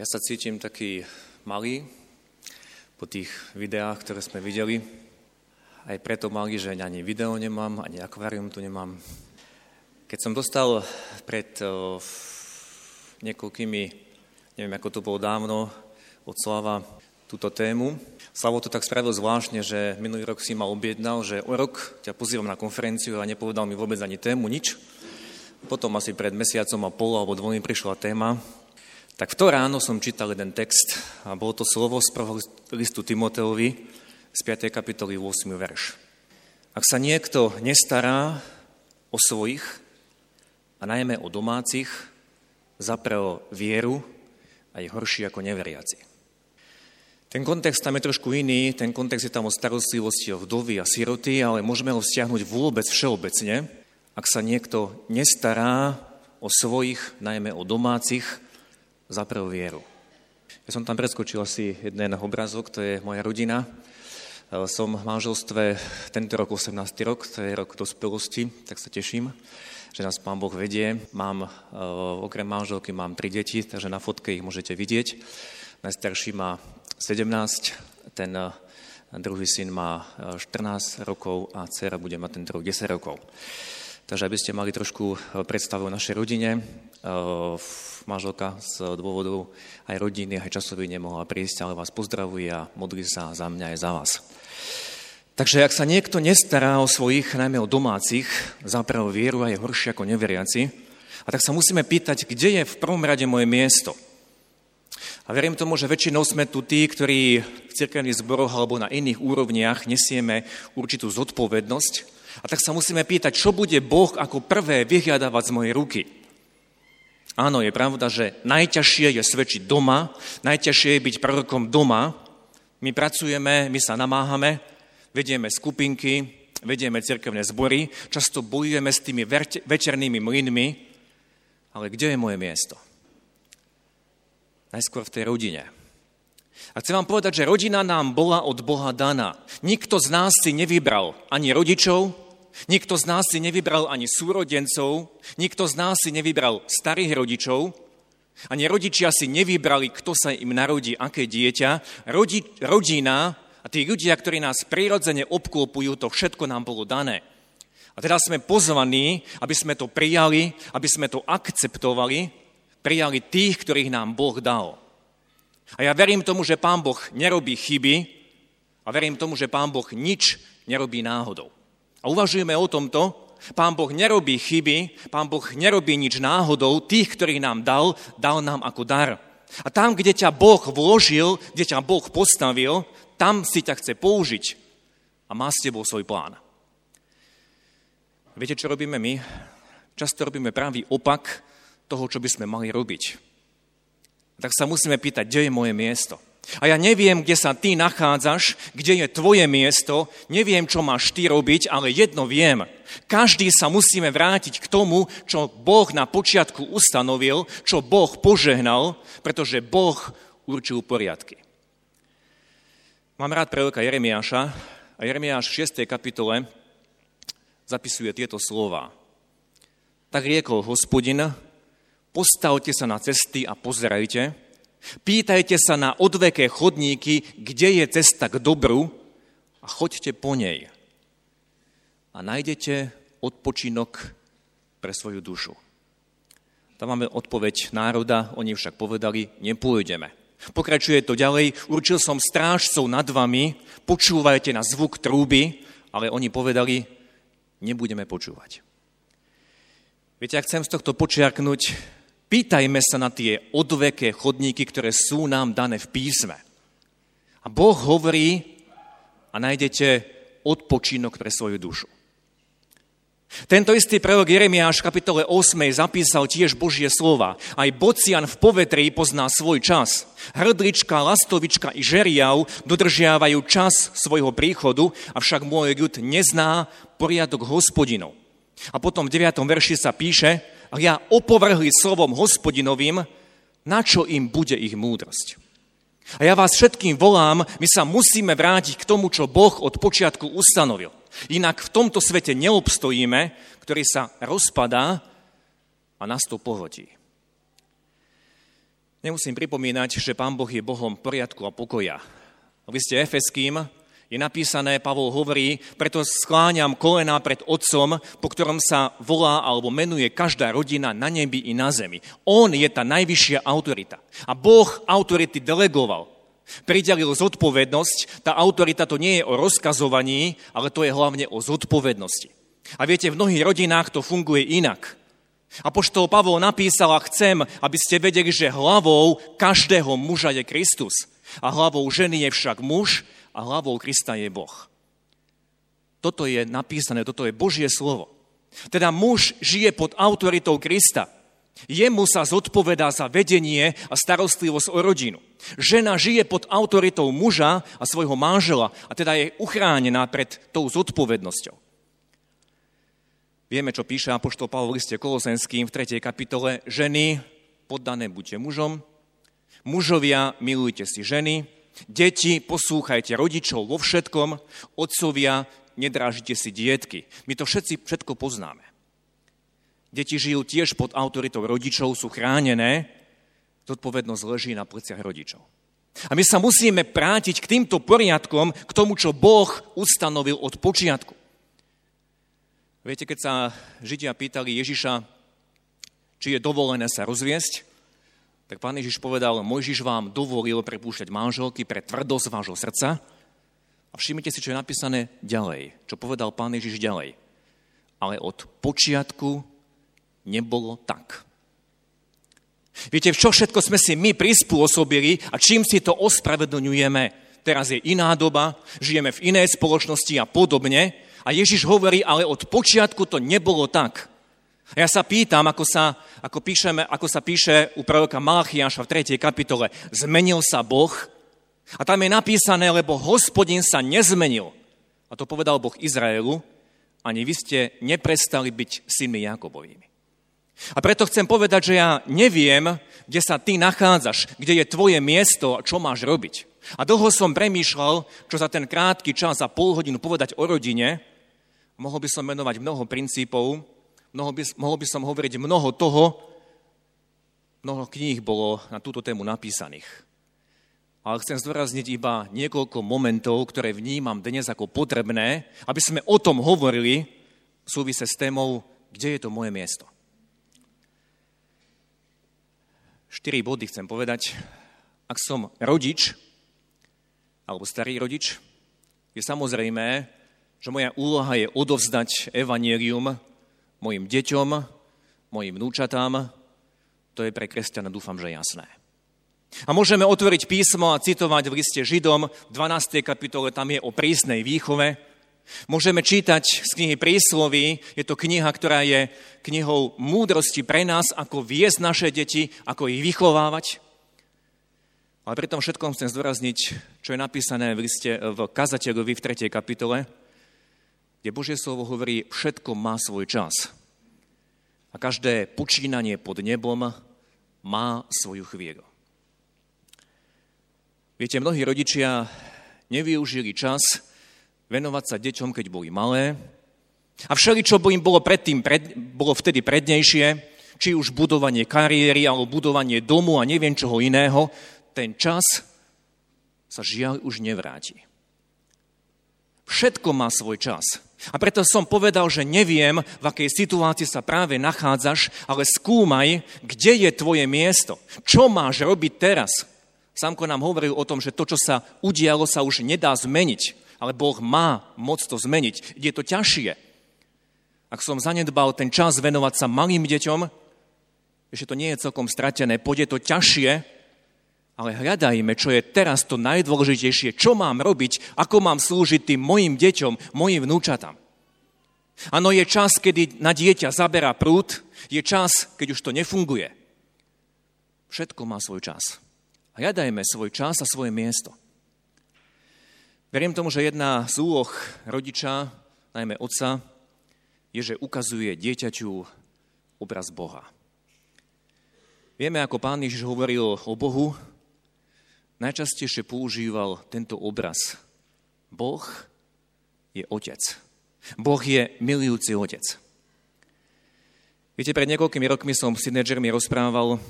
Ja sa cítim taký malý po tých videách, ktoré sme videli. Aj preto malý, že ani video nemám, ani akvárium tu nemám. Keď som dostal pred uh, niekoľkými, neviem, ako to bolo dávno, od Slava túto tému, Slavo to tak spravil zvláštne, že minulý rok si ma objednal, že o rok ťa pozývam na konferenciu a nepovedal mi vôbec ani tému, nič. Potom asi pred mesiacom a pol alebo dvomi prišla téma tak v to ráno som čítal jeden text a bolo to slovo z prvého listu Timoteovi z 5. kapitoly 8. verš. Ak sa niekto nestará o svojich a najmä o domácich, zaprel vieru a je horší ako neveriaci. Ten kontext tam je trošku iný, ten kontext je tam o starostlivosti o vdovy a siroty, ale môžeme ho vzťahnuť vôbec všeobecne. Ak sa niekto nestará o svojich, najmä o domácich, zaprel vieru. Ja som tam preskočil asi jeden obrazok, to je moja rodina. E, som v manželstve tento rok 18. rok, to je rok dospelosti, tak sa teším, že nás pán Boh vedie. Mám, e, okrem manželky mám tri deti, takže na fotke ich môžete vidieť. Najstarší má 17, ten e, druhý syn má 14 rokov a dcera bude mať tento rok 10 rokov. Takže aby ste mali trošku predstavu o našej rodine, manželka z dôvodov aj rodiny, aj časový nemohla prísť, ale vás pozdravuje a modlí sa za mňa aj za vás. Takže ak sa niekto nestará o svojich, najmä o domácich, zaprel vieru a je horší ako neveriaci, a tak sa musíme pýtať, kde je v prvom rade moje miesto. A verím tomu, že väčšinou sme tu tí, ktorí v cirkevných zboroch alebo na iných úrovniach nesieme určitú zodpovednosť. A tak sa musíme pýtať, čo bude Boh ako prvé vyhľadávať z mojej ruky. Áno, je pravda, že najťažšie je svedčiť doma, najťažšie je byť prorokom doma. My pracujeme, my sa namáhame, vedieme skupinky, vedieme cirkevné zbory, často bojujeme s tými večernými mlynmi, ale kde je moje miesto? Najskôr v tej rodine. A chcem vám povedať, že rodina nám bola od Boha daná. Nikto z nás si nevybral ani rodičov, Nikto z nás si nevybral ani súrodencov, nikto z nás si nevybral starých rodičov, ani rodičia si nevybrali, kto sa im narodí, aké dieťa. Rodi, rodina a tí ľudia, ktorí nás prirodzene obklopujú, to všetko nám bolo dané. A teda sme pozvaní, aby sme to prijali, aby sme to akceptovali, prijali tých, ktorých nám Boh dal. A ja verím tomu, že Pán Boh nerobí chyby a verím tomu, že Pán Boh nič nerobí náhodou. A uvažujeme o tomto, pán Boh nerobí chyby, pán Boh nerobí nič náhodou, tých, ktorých nám dal, dal nám ako dar. A tam, kde ťa Boh vložil, kde ťa Boh postavil, tam si ťa chce použiť a má s tebou svoj plán. Viete, čo robíme my? Často robíme pravý opak toho, čo by sme mali robiť. Tak sa musíme pýtať, kde je moje miesto. A ja neviem, kde sa ty nachádzaš, kde je tvoje miesto, neviem, čo máš ty robiť, ale jedno viem. Každý sa musíme vrátiť k tomu, čo Boh na počiatku ustanovil, čo Boh požehnal, pretože Boh určil poriadky. Mám rád proroka Jeremiáša a Jeremiáš v 6. kapitole zapisuje tieto slova. Tak riekol hospodin, postavte sa na cesty a pozerajte, Pýtajte sa na odveké chodníky, kde je cesta k dobru a choďte po nej. A nájdete odpočinok pre svoju dušu. Tam máme odpoveď národa, oni však povedali, nepôjdeme. Pokračuje to ďalej, určil som strážcov nad vami, počúvajte na zvuk trúby, ale oni povedali, nebudeme počúvať. Viete, ja chcem z tohto počiarknúť, Pýtajme sa na tie odveké chodníky, ktoré sú nám dané v písme. A Boh hovorí a nájdete odpočinok pre svoju dušu. Tento istý prorok Jeremiáš v kapitole 8 zapísal tiež Božie slova. Aj bocian v povetri pozná svoj čas. Hrdlička, lastovička i žeriav dodržiavajú čas svojho príchodu, avšak môj ľud nezná poriadok hospodinov. A potom v 9. verši sa píše, a ja opovrhli slovom hospodinovým, na čo im bude ich múdrosť. A ja vás všetkým volám, my sa musíme vrátiť k tomu, čo Boh od počiatku ustanovil. Inak v tomto svete neobstojíme, ktorý sa rozpadá a nás to pohodí. Nemusím pripomínať, že Pán Boh je Bohom poriadku a pokoja. V liste Efeským je napísané, Pavol hovorí, preto skláňam kolená pred Otcom, po ktorom sa volá alebo menuje každá rodina na nebi i na zemi. On je tá najvyššia autorita. A Boh autority delegoval. Pridelil zodpovednosť. Tá autorita to nie je o rozkazovaní, ale to je hlavne o zodpovednosti. A viete, v mnohých rodinách to funguje inak. Apoštol Pavol napísal a chcem, aby ste vedeli, že hlavou každého muža je Kristus. A hlavou ženy je však muž a hlavou Krista je Boh. Toto je napísané, toto je Božie slovo. Teda muž žije pod autoritou Krista. Jemu sa zodpovedá za vedenie a starostlivosť o rodinu. Žena žije pod autoritou muža a svojho manžela a teda je uchránená pred tou zodpovednosťou. Vieme, čo píše Apoštol Pavol v liste Kolosenským v 3. kapitole. Ženy, poddané buďte mužom, mužovia, milujte si ženy, deti, poslúchajte rodičov vo všetkom, otcovia, nedrážite si dietky. My to všetci všetko poznáme. Deti žijú tiež pod autoritou rodičov, sú chránené, zodpovednosť leží na pleciach rodičov. A my sa musíme prátiť k týmto poriadkom, k tomu, čo Boh ustanovil od počiatku. Viete, keď sa Židia pýtali Ježiša, či je dovolené sa rozviesť, tak pán Ježiš povedal, Mojžiš vám dovolil prepúšťať manželky pre tvrdosť vášho srdca. A všimnite si, čo je napísané ďalej. Čo povedal pán Ježiš ďalej. Ale od počiatku nebolo tak. Viete, čo všetko sme si my prispôsobili a čím si to ospravedlňujeme. Teraz je iná doba, žijeme v inej spoločnosti a podobne, a Ježiš hovorí, ale od počiatku to nebolo tak. Ja sa pýtam, ako sa, ako, píšeme, ako sa píše u proroka Malachiáša v 3. kapitole, zmenil sa Boh? A tam je napísané, lebo hospodin sa nezmenil. A to povedal Boh Izraelu, ani vy ste neprestali byť synmi Jakobovými. A preto chcem povedať, že ja neviem, kde sa ty nachádzaš, kde je tvoje miesto a čo máš robiť. A dlho som premýšľal, čo za ten krátky čas a pol hodinu povedať o rodine, mohol by som menovať mnoho princípov, mohol by, mohol by som hovoriť mnoho toho, mnoho kníh bolo na túto tému napísaných. Ale chcem zdôrazniť iba niekoľko momentov, ktoré vnímam dnes ako potrebné, aby sme o tom hovorili v súvise s témou, kde je to moje miesto. Štyri body chcem povedať. Ak som rodič, alebo starý rodič, je samozrejme, že moja úloha je odovzdať evanielium mojim deťom, mojim vnúčatám. To je pre kresťana, dúfam, že jasné. A môžeme otvoriť písmo a citovať v liste Židom, v 12. kapitole tam je o prísnej výchove. Môžeme čítať z knihy Prísloví, je to kniha, ktorá je knihou múdrosti pre nás, ako viesť naše deti, ako ich vychovávať. Ale pri tom všetkom chcem zdôrazniť, čo je napísané v liste v kazateľovi v 3. kapitole, kde Božie slovo hovorí, všetko má svoj čas. A každé počínanie pod nebom má svoju chvíľu. Viete, mnohí rodičia nevyužili čas venovať sa deťom, keď boli malé. A všeli, čo im bolo, predtým, pred, bolo vtedy prednejšie, či už budovanie kariéry, alebo budovanie domu a neviem čoho iného, ten čas sa žiaľ už nevráti. Všetko má svoj čas. A preto som povedal, že neviem, v akej situácii sa práve nachádzaš, ale skúmaj, kde je tvoje miesto. Čo máš robiť teraz? Samko nám hovoril o tom, že to, čo sa udialo, sa už nedá zmeniť, ale Boh má moc to zmeniť. Je to ťažšie. Ak som zanedbal ten čas venovať sa malým deťom, že to nie je celkom stratené, pôjde to ťažšie, ale hľadajme, čo je teraz to najdôležitejšie, čo mám robiť, ako mám slúžiť tým mojim deťom, mojim vnúčatám. Áno, je čas, kedy na dieťa zabera prúd, je čas, keď už to nefunguje. Všetko má svoj čas. Hľadajme svoj čas a svoje miesto. Verím tomu, že jedna z úloh rodiča, najmä otca, je, že ukazuje dieťaťu obraz Boha. Vieme, ako pán Ježiš hovoril o Bohu, najčastejšie používal tento obraz. Boh je otec. Boh je milujúci otec. Viete, pred niekoľkými rokmi som s tínedžermi rozprával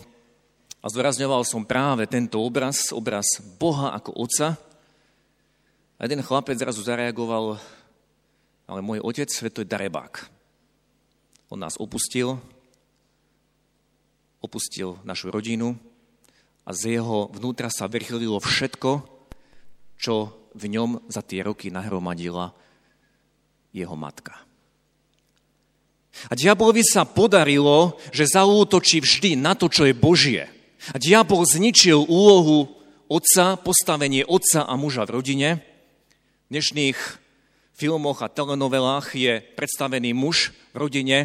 A zdôrazňoval som práve tento obraz, obraz Boha ako Otca. A jeden chlapec zrazu zareagoval, ale môj otec, to je darebák. On nás opustil, opustil našu rodinu a z jeho vnútra sa vrcholilo všetko, čo v ňom za tie roky nahromadila jeho matka. A diabolovi sa podarilo, že zaútočí vždy na to, čo je Božie – a diabol zničil úlohu otca, postavenie otca a muža v rodine. V dnešných filmoch a telenovelách je predstavený muž v rodine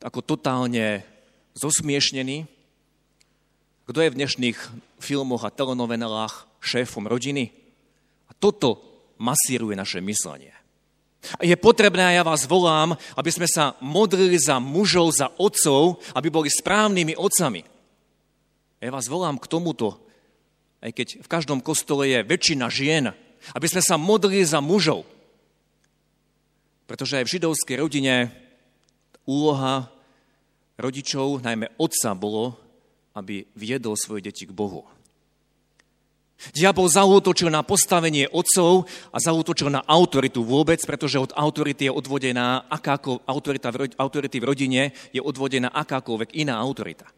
ako totálne zosmiešnený. Kto je v dnešných filmoch a telenovelách šéfom rodiny? A toto masíruje naše myslenie. Je potrebné, a ja vás volám, aby sme sa modlili za mužov, za otcov, aby boli správnymi otcami. Ja vás volám k tomuto, aj keď v každom kostole je väčšina žien, aby sme sa modlili za mužov. Pretože aj v židovskej rodine úloha rodičov, najmä otca, bolo, aby viedol svoje deti k Bohu. Diabol zaútočil na postavenie otcov a zaútočil na autoritu vôbec, pretože od autority je odvodená akáko, autorita autority v rodine je odvodená akákoľvek iná autorita.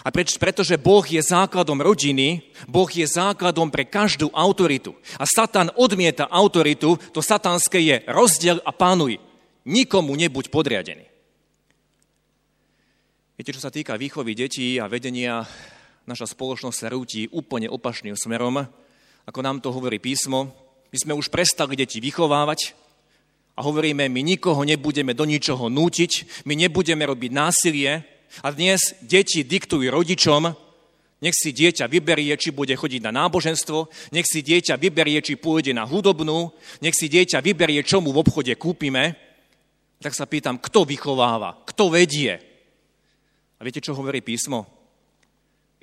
A preč, pretože Boh je základom rodiny, Boh je základom pre každú autoritu. A Satan odmieta autoritu, to satanské je rozdiel a pánuj. Nikomu nebuď podriadený. Viete, čo sa týka výchovy detí a vedenia, naša spoločnosť sa rúti úplne opačným smerom, ako nám to hovorí písmo. My sme už prestali deti vychovávať a hovoríme, my nikoho nebudeme do ničoho nútiť, my nebudeme robiť násilie, a dnes deti diktujú rodičom, nech si dieťa vyberie, či bude chodiť na náboženstvo, nech si dieťa vyberie, či pôjde na hudobnú, nech si dieťa vyberie, čo mu v obchode kúpime. Tak sa pýtam, kto vychováva, kto vedie. A viete, čo hovorí písmo?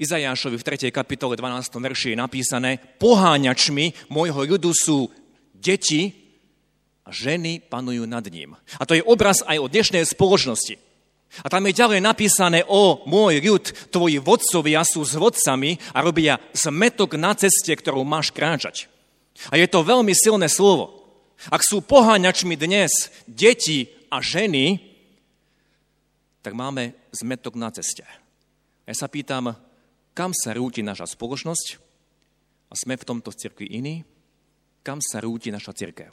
Izajášovi v 3. kapitole 12. verši je napísané, poháňačmi môjho ľudu sú deti a ženy panujú nad ním. A to je obraz aj o dnešnej spoločnosti. A tam je ďalej napísané, o môj ľud, tvoji vodcovia sú s vodcami a robia zmetok na ceste, ktorou máš kráčať. A je to veľmi silné slovo. Ak sú poháňačmi dnes deti a ženy, tak máme zmetok na ceste. Ja sa pýtam, kam sa rúti naša spoločnosť? A sme v tomto cirkvi iní? Kam sa rúti naša cirkev?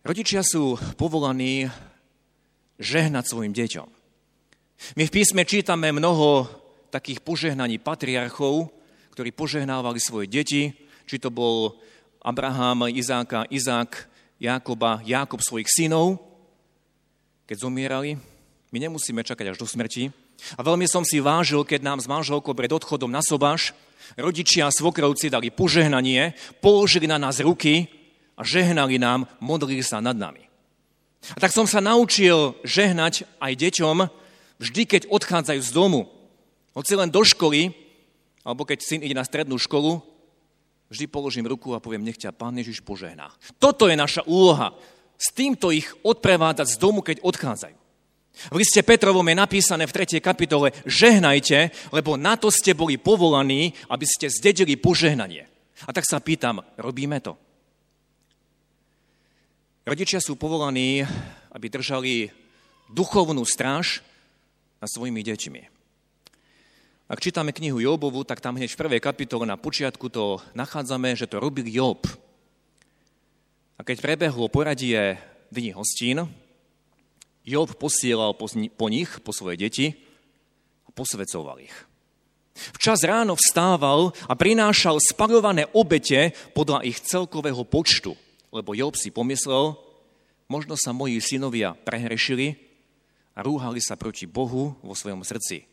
Rodičia sú povolaní žehnať svojim deťom. My v písme čítame mnoho takých požehnaní patriarchov, ktorí požehnávali svoje deti, či to bol Abraham, Izáka, Izák, Jákoba, Jákob svojich synov, keď zomierali. My nemusíme čakať až do smrti. A veľmi som si vážil, keď nám s manželkou pred odchodom na sobáš rodičia a svokrovci dali požehnanie, položili na nás ruky a žehnali nám, modlili sa nad nami. A tak som sa naučil žehnať aj deťom vždy, keď odchádzajú z domu. Hoci len do školy, alebo keď syn ide na strednú školu, vždy položím ruku a poviem, nech ťa Pán Ježiš požehná. Toto je naša úloha. S týmto ich odprevádzať z domu, keď odchádzajú. V liste Petrovom je napísané v 3. kapitole, žehnajte, lebo na to ste boli povolaní, aby ste zdedili požehnanie. A tak sa pýtam, robíme to? Rodičia sú povolaní, aby držali duchovnú stráž nad svojimi deťmi. Ak čítame knihu Jobovu, tak tam hneď v prvej kapitole na počiatku to nachádzame, že to robil Job. A keď prebehlo poradie dní hostín, Job posielal po nich, po svoje deti a posvecoval ich. Včas ráno vstával a prinášal spalované obete podľa ich celkového počtu – lebo Job si pomyslel, možno sa moji synovia prehrešili a rúhali sa proti Bohu vo svojom srdci.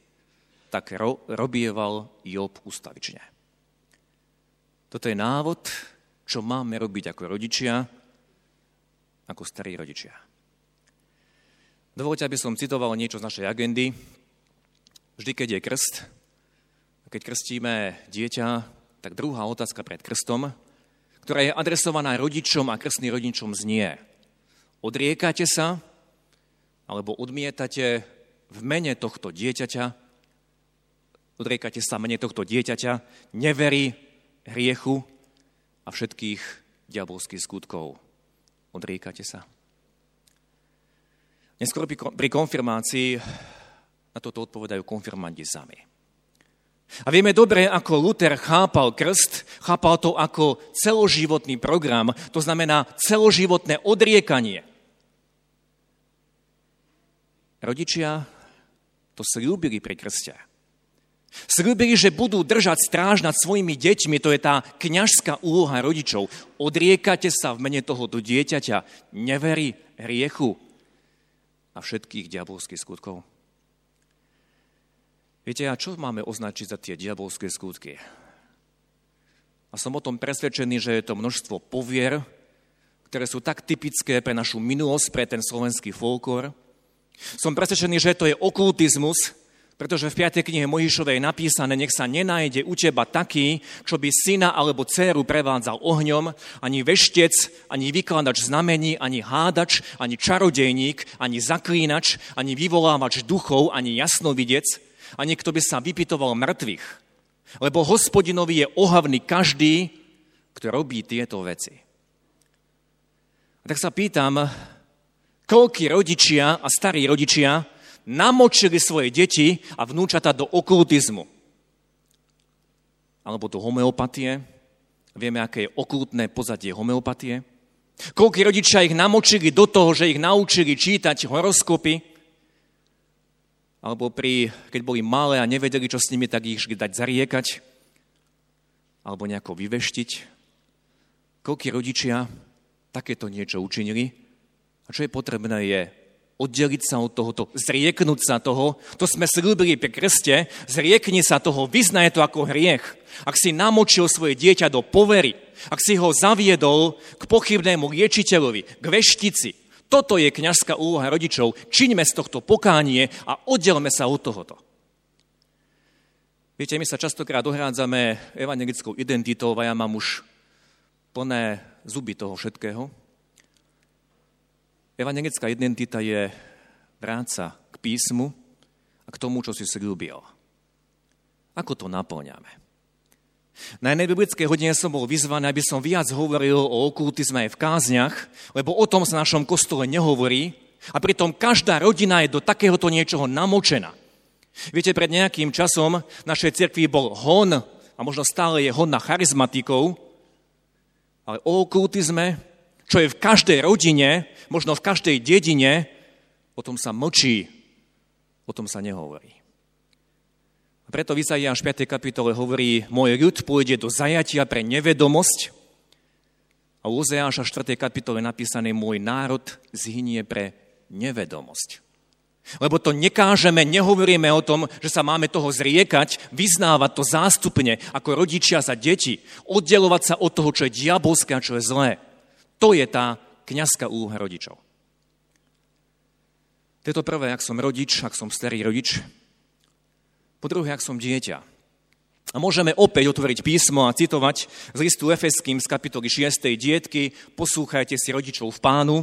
Tak ro- robieval Job ustavične. Toto je návod, čo máme robiť ako rodičia, ako starí rodičia. Dovolte, aby som citoval niečo z našej agendy. Vždy, keď je krst, keď krstíme dieťa, tak druhá otázka pred krstom ktorá je adresovaná rodičom a krstným rodičom znie. Odriekate sa, alebo odmietate v mene tohto dieťaťa odriekate sa mene tohto dieťaťa, neverí hriechu a všetkých diabolských skutkov. Odriekate sa. Neskôr pri konfirmácii na toto odpovedajú konfirmanti sami. A vieme dobre, ako Luther chápal krst, chápal to ako celoživotný program, to znamená celoživotné odriekanie. Rodičia to slúbili pri krste. Slúbili, že budú držať stráž nad svojimi deťmi, to je tá kňažská úloha rodičov. Odriekate sa v mene tohoto dieťaťa, neverí hriechu a všetkých diabolských skutkov. Viete, a čo máme označiť za tie diabolské skutky? A som o tom presvedčený, že je to množstvo povier, ktoré sú tak typické pre našu minulosť, pre ten slovenský folklór. Som presvedčený, že to je okultizmus, pretože v 5. knihe Mojišovej je napísané, nech sa nenájde u teba taký, čo by syna alebo dceru prevádzal ohňom, ani veštec, ani vykladač znamení, ani hádač, ani čarodejník, ani zaklínač, ani vyvolávač duchov, ani jasnovidec, a niekto by sa vypitoval mŕtvych. Lebo hospodinovi je ohavný každý, kto robí tieto veci. A tak sa pýtam, koľkí rodičia a starí rodičia namočili svoje deti a vnúčata do okultizmu. Alebo do homeopatie. Vieme, aké je okultné pozadie homeopatie. Koľkí rodičia ich namočili do toho, že ich naučili čítať horoskopy, alebo pri, keď boli malé a nevedeli, čo s nimi, tak ich dať zariekať, alebo nejako vyveštiť. Koľkí rodičia takéto niečo učinili? A čo je potrebné je oddeliť sa od tohoto, zrieknúť sa toho. To sme slúbili pri krste, zriekni sa toho, vyznaj to ako hriech. Ak si namočil svoje dieťa do povery, ak si ho zaviedol k pochybnému liečiteľovi, k veštici, toto je kňažská úloha rodičov. Čiňme z tohto pokánie a oddelme sa od tohoto. Viete, my sa častokrát ohrádzame evangelickou identitou a ja mám už plné zuby toho všetkého. Evangelická identita je vráca k písmu a k tomu, čo si slúbil. Ako to naplňame? Na jednej biblickej hodine som bol vyzvaný, aby som viac hovoril o okultizme aj v kázniach, lebo o tom sa našom kostole nehovorí a pritom každá rodina je do takéhoto niečoho namočená. Viete, pred nejakým časom v našej cirkvi bol hon, a možno stále je hon na charizmatikov, ale o okultizme, čo je v každej rodine, možno v každej dedine, o tom sa mlčí, o tom sa nehovorí. A preto v Izaiáš 5. kapitole hovorí, môj ľud pôjde do zajatia pre nevedomosť a u Ozeáša 4. kapitole napísané, môj národ zhynie pre nevedomosť. Lebo to nekážeme, nehovoríme o tom, že sa máme toho zriekať, vyznávať to zástupne ako rodičia za deti, oddelovať sa od toho, čo je diabolské a čo je zlé. To je tá kniazská úloha rodičov. To je to prvé, ak som rodič, ak som starý rodič, po druhé, ak som dieťa. A môžeme opäť otvoriť písmo a citovať z listu Efeským z kapitoly 6. dietky Poslúchajte si rodičov v pánu.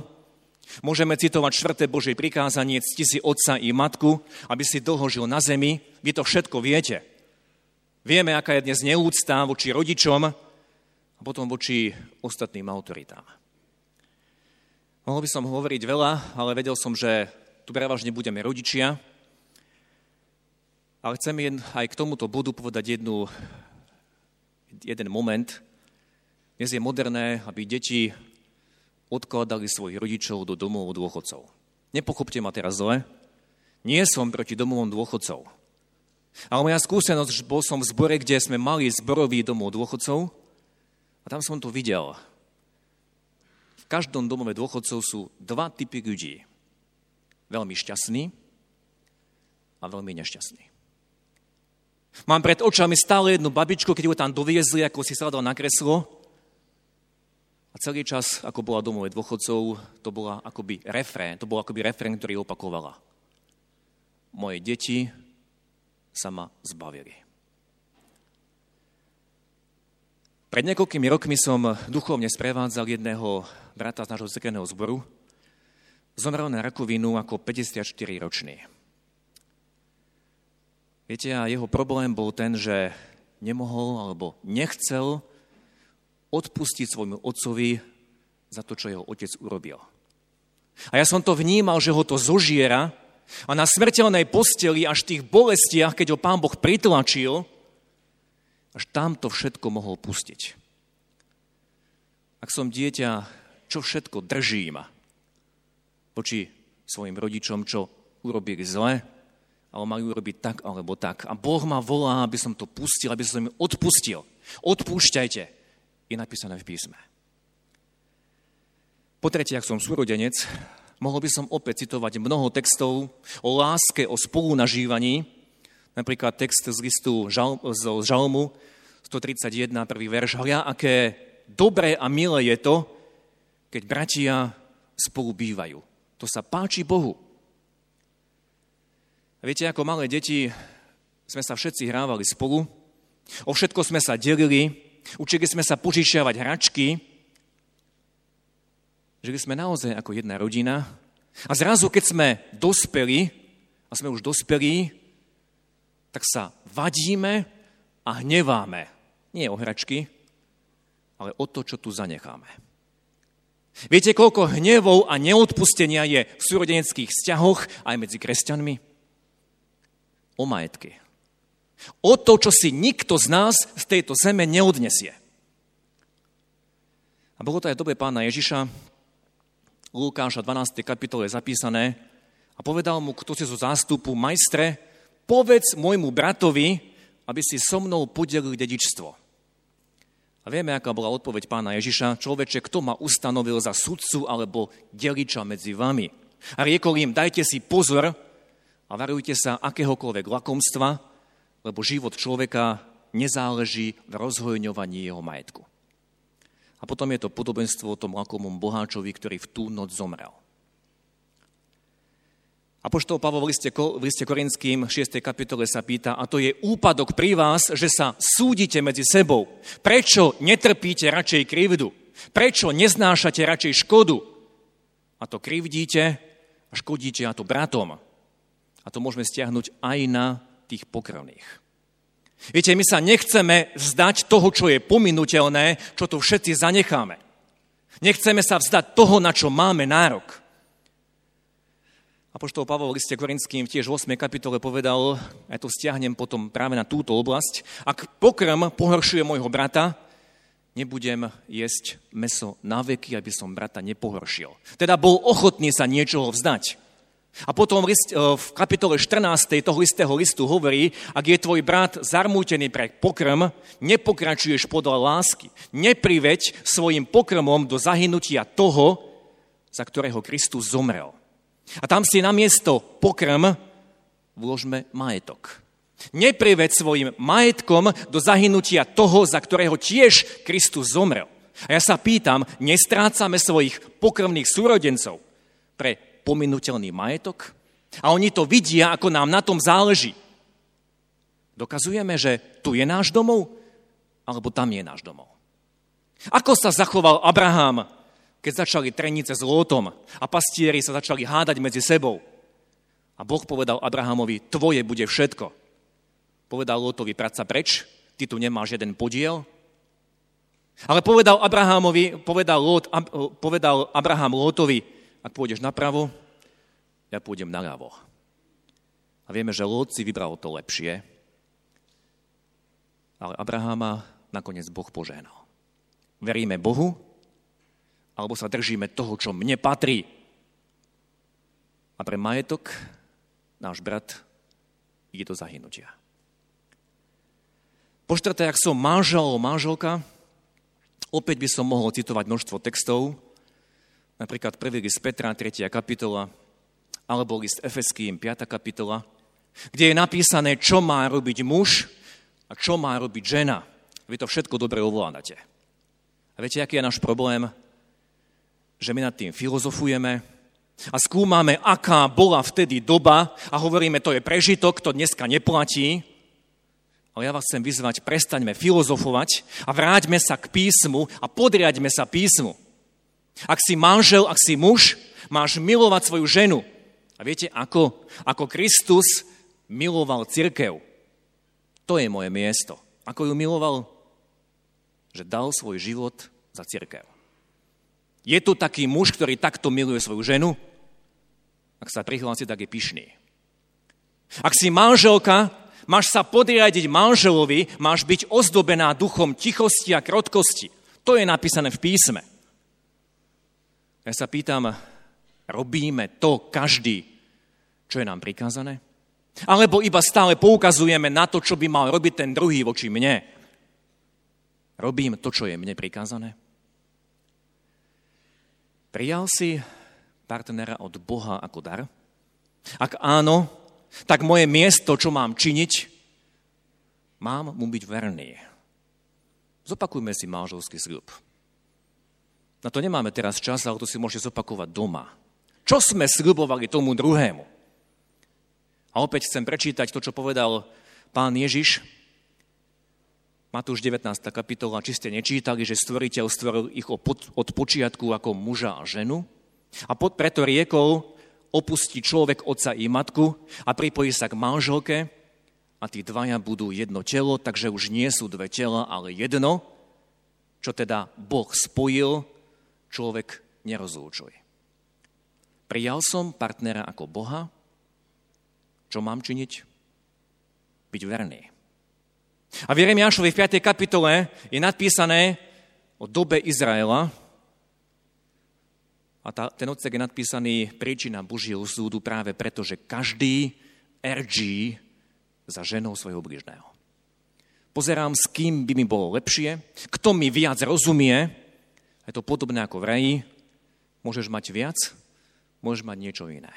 Môžeme citovať 4. Božie prikázanie Cti si otca i matku, aby si dlho žil na zemi. Vy to všetko viete. Vieme, aká je dnes neúcta voči rodičom a potom voči ostatným autoritám. Mohol by som hovoriť veľa, ale vedel som, že tu prevažne budeme rodičia, ale chcem aj k tomuto bodu povedať jednu, jeden moment. Dnes je moderné, aby deti odkladali svojich rodičov do domov dôchodcov. Nepochopte ma teraz zle. Nie som proti domovom dôchodcov. Ale moja skúsenosť, bol som v zbore, kde sme mali zborový domov dôchodcov a tam som to videl. Každom domove dôchodcov sú dva typy ľudí. Veľmi šťastní a veľmi nešťastní. Mám pred očami stále jednu babičku, keď ju tam doviezli, ako si sadla na kreslo. A celý čas, ako bola domové dôchodcov, to bola akoby refrén, to bol akoby refrén, ktorý opakovala. Moje deti sa ma zbavili. Pred niekoľkými rokmi som duchovne sprevádzal jedného brata z nášho zekeného zboru. Zomrel na rakovinu ako 54-ročný. Viete, a jeho problém bol ten, že nemohol alebo nechcel odpustiť svojmu otcovi za to, čo jeho otec urobil. A ja som to vnímal, že ho to zožiera a na smrteľnej posteli až v tých bolestiach, keď ho pán Boh pritlačil, až tam to všetko mohol pustiť. Ak som dieťa, čo všetko držím voči svojim rodičom, čo urobili zle, ale majú urobiť tak alebo tak. A Boh ma volá, aby som to pustil, aby som im odpustil. Odpúšťajte. Je napísané v písme. Po tretie, ak som súrodenec, mohol by som opäť citovať mnoho textov o láske, o spolunažívaní. Napríklad text z listu žal, z Žalmu 131, prvý verš. Hľa, aké dobré a milé je to, keď bratia spolu bývajú. To sa páči Bohu. A viete, ako malé deti sme sa všetci hrávali spolu, o všetko sme sa delili, učili sme sa požičiavať hračky, žili sme naozaj ako jedna rodina a zrazu, keď sme dospeli, a sme už dospelí, tak sa vadíme a hneváme. Nie o hračky, ale o to, čo tu zanecháme. Viete, koľko hnevov a neodpustenia je v súrodeneckých vzťahoch aj medzi kresťanmi? o majetky. O to, čo si nikto z nás z tejto zeme neodnesie. A bolo to aj dobe pána Ježiša, Lukáša 12. kapitole zapísané, a povedal mu, kto si zo zástupu, majstre, povedz môjmu bratovi, aby si so mnou podelil dedičstvo. A vieme, aká bola odpoveď pána Ježiša. Človeče, kto ma ustanovil za sudcu alebo deliča medzi vami? A riekol im, dajte si pozor, a varujte sa akéhokoľvek lakomstva, lebo život človeka nezáleží v rozhojňovaní jeho majetku. A potom je to podobenstvo o tom lakomom boháčovi, ktorý v tú noc zomrel. A poštol Pavol v liste, v liste Korinským 6. kapitole sa pýta, a to je úpadok pri vás, že sa súdite medzi sebou. Prečo netrpíte radšej krivdu? Prečo neznášate radšej škodu? A to krivdíte a škodíte a to bratom. A to môžeme stiahnuť aj na tých pokrvných. Viete, my sa nechceme vzdať toho, čo je pominuteľné, čo tu všetci zanecháme. Nechceme sa vzdať toho, na čo máme nárok. A poštol Pavol v liste Korinským tiež v 8. kapitole povedal, ja to stiahnem potom práve na túto oblasť, ak pokrm pohoršuje môjho brata, nebudem jesť meso na veky, aby som brata nepohoršil. Teda bol ochotný sa niečoho vzdať. A potom e, v kapitole 14. toho istého listu hovorí, ak je tvoj brat zarmútený pre pokrm, nepokračuješ podľa lásky. Nepriveď svojim pokrmom do zahynutia toho, za ktorého Kristus zomrel. A tam si namiesto pokrm vložme majetok. Nepriveď svojim majetkom do zahynutia toho, za ktorého tiež Kristus zomrel. A ja sa pýtam, nestrácame svojich pokrmných súrodencov pre pominuteľný majetok a oni to vidia, ako nám na tom záleží. Dokazujeme, že tu je náš domov, alebo tam je náš domov. Ako sa zachoval Abraham, keď začali trenice s Lótom a pastieri sa začali hádať medzi sebou. A Boh povedal Abrahamovi, tvoje bude všetko. Povedal Lótovi, práca preč, ty tu nemáš jeden podiel. Ale povedal Abrahamovi, povedal, Lót, povedal Abraham Lótovi, ak pôjdeš napravo, ja pôjdem naľavo. A vieme, že Lót si vybral to lepšie, ale Abraháma nakoniec Boh požehnal. Veríme Bohu, alebo sa držíme toho, čo mne patrí. A pre majetok náš brat ide do zahynutia. Po štvrté, ak som manžel manželka, opäť by som mohol citovať množstvo textov, napríklad prvý list Petra, 3. kapitola, alebo list Efeským, 5. kapitola, kde je napísané, čo má robiť muž a čo má robiť žena. Vy to všetko dobre ovládate. A viete, aký je náš problém? Že my nad tým filozofujeme a skúmame, aká bola vtedy doba a hovoríme, to je prežitok, to dneska neplatí. Ale ja vás chcem vyzvať, prestaňme filozofovať a vráťme sa k písmu a podriaďme sa písmu. Ak si manžel, ak si muž, máš milovať svoju ženu. A viete ako? Ako Kristus miloval cirkev. To je moje miesto. Ako ju miloval? Že dal svoj život za církev. Je tu taký muž, ktorý takto miluje svoju ženu? Ak sa prihlási, tak je pyšný. Ak si manželka, máš sa podriadiť manželovi, máš byť ozdobená duchom tichosti a krotkosti. To je napísané v písme. Ja sa pýtam, robíme to každý, čo je nám prikázané? Alebo iba stále poukazujeme na to, čo by mal robiť ten druhý voči mne? Robím to, čo je mne prikázané? Prijal si partnera od Boha ako dar? Ak áno, tak moje miesto, čo mám činiť, mám mu byť verný. Zopakujme si manželský sľub. Na to nemáme teraz čas, ale to si môžete zopakovať doma. Čo sme sľubovali tomu druhému? A opäť chcem prečítať to, čo povedal pán Ježiš Matúš 19. kapitola, či ste nečítali, že stvoriteľ stvoril ich od počiatku ako muža a ženu. A pod, preto riekol, opustí človek otca i matku a pripojí sa k manželke a tí dvaja budú jedno telo, takže už nie sú dve tela, ale jedno, čo teda Boh spojil, človek nerozlúčuje. Prijal som partnera ako Boha, čo mám činiť? Byť verný. A v Jeremiášovi v 5. kapitole je nadpísané o dobe Izraela, a tá, ten odsek je nadpísaný príčina Božieho súdu práve preto, že každý RG za ženou svojho bližného. Pozerám, s kým by mi bolo lepšie, kto mi viac rozumie. Je to podobné ako v raji. Môžeš mať viac, môžeš mať niečo iné.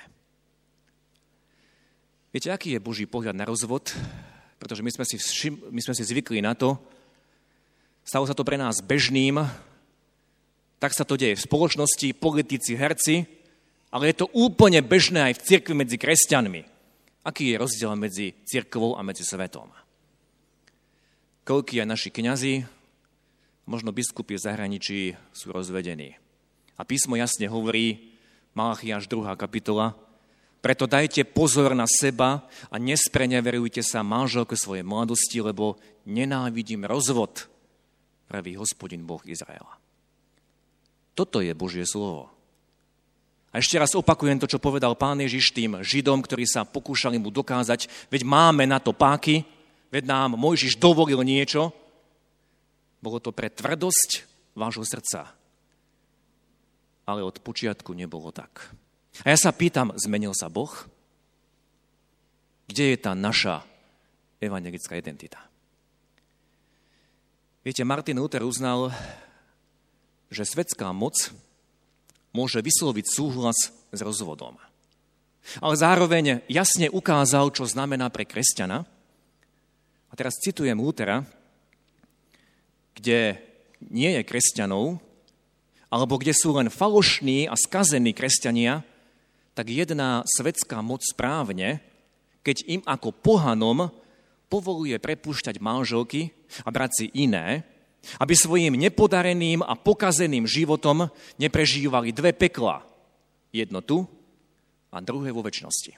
Viete, aký je Boží pohľad na rozvod? Pretože my sme si, všim, my sme si zvykli na to, stalo sa to pre nás bežným, tak sa to deje v spoločnosti, politici, herci, ale je to úplne bežné aj v cirkvi medzi kresťanmi. Aký je rozdiel medzi cirkvou a medzi svetom? Koľký aj naši kňazi, možno biskupy v zahraničí sú rozvedení. A písmo jasne hovorí, Malachiaš 2. kapitola, preto dajte pozor na seba a nespreneverujte sa manželke svojej mladosti, lebo nenávidím rozvod, pravý hospodin Boh Izraela. Toto je Božie slovo. A ešte raz opakujem to, čo povedal pán Ježiš tým Židom, ktorí sa pokúšali mu dokázať, veď máme na to páky, veď nám Mojžiš dovolil niečo. Bolo to pre tvrdosť vášho srdca. Ale od počiatku nebolo tak. A ja sa pýtam, zmenil sa Boh? Kde je tá naša evangelická identita? Viete, Martin Luther uznal, že svetská moc môže vysloviť súhlas s rozvodom. Ale zároveň jasne ukázal, čo znamená pre kresťana. A teraz citujem Luthera, kde nie je kresťanov, alebo kde sú len falošní a skazení kresťania, tak jedná svetská moc správne, keď im ako pohanom povoluje prepúšťať manželky a brať si iné, aby svojim nepodareným a pokazeným životom neprežívali dve pekla. Jedno tu a druhé vo väčšnosti.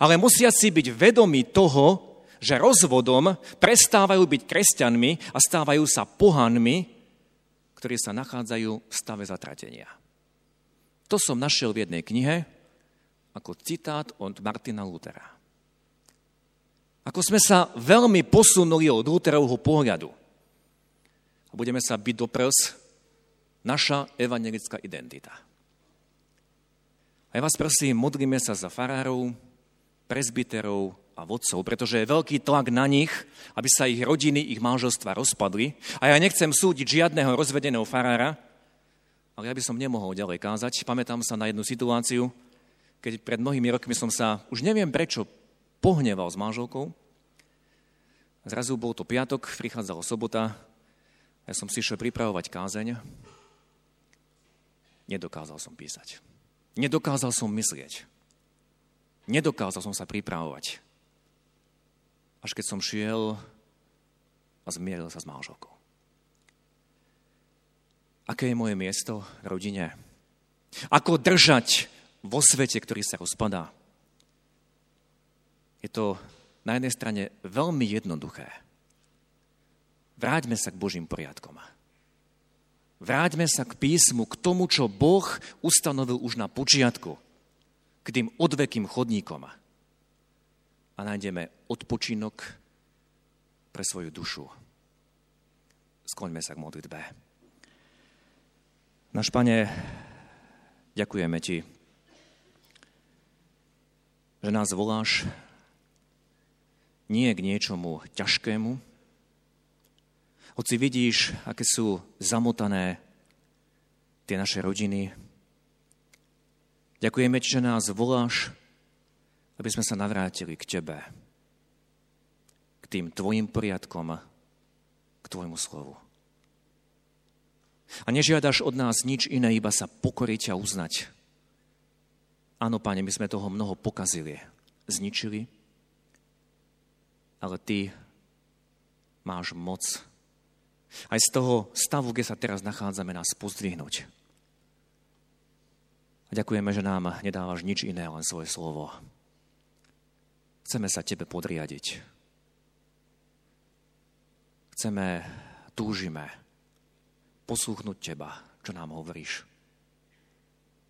Ale musia si byť vedomí toho, že rozvodom prestávajú byť kresťanmi a stávajú sa pohanmi, ktorí sa nachádzajú v stave zatratenia. To som našiel v jednej knihe ako citát od Martina Lutera. Ako sme sa veľmi posunuli od Luterovho pohľadu a budeme sa byť do prs, naša evangelická identita. A ja vás prosím, modlíme sa za farárov, prezbiterov a vodcov, pretože je veľký tlak na nich, aby sa ich rodiny, ich manželstva rozpadli. A ja nechcem súdiť žiadneho rozvedeného farára, ale ja by som nemohol ďalej kázať. Pamätám sa na jednu situáciu, keď pred mnohými rokmi som sa, už neviem prečo, pohneval s manželkou. Zrazu bol to piatok, prichádzala sobota, ja som si išiel pripravovať kázeň. Nedokázal som písať. Nedokázal som myslieť. Nedokázal som sa pripravovať. Až keď som šiel a zmieril sa s manželkou. Aké je moje miesto v rodine? Ako držať vo svete, ktorý sa rozpadá. Je to na jednej strane veľmi jednoduché. Vráťme sa k Božím poriadkom. Vráťme sa k písmu, k tomu, čo Boh ustanovil už na počiatku, k tým odvekým chodníkom. A nájdeme odpočinok pre svoju dušu. Skloňme sa k modlitbe. Náš Pane, ďakujeme Ti, že nás voláš nie k niečomu ťažkému, hoci vidíš, aké sú zamotané tie naše rodiny. Ďakujeme ti, že nás voláš, aby sme sa navrátili k tebe, k tým tvojim poriadkom, k tvojmu slovu. A nežiadaš od nás nič iné, iba sa pokoriť a uznať. Áno, páne, my sme toho mnoho pokazili, zničili, ale ty máš moc aj z toho stavu, kde sa teraz nachádzame, nás pozdvihnúť. A ďakujeme, že nám nedávaš nič iné, len svoje slovo. Chceme sa Tebe podriadiť. Chceme, túžime poslúchnuť Teba, čo nám hovoríš.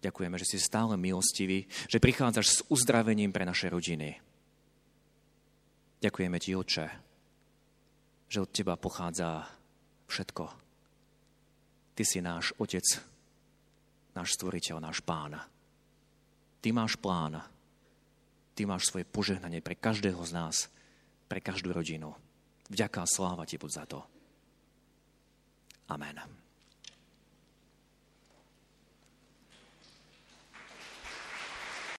Ďakujeme, že si stále milostivý, že prichádzaš s uzdravením pre naše rodiny. Ďakujeme Ti, Oče, že od Teba pochádza všetko. Ty si náš Otec, náš Stvoriteľ, náš Pán. Ty máš plán. Ty máš svoje požehnanie pre každého z nás, pre každú rodinu. Vďaka a sláva Ti buď za to. Amen.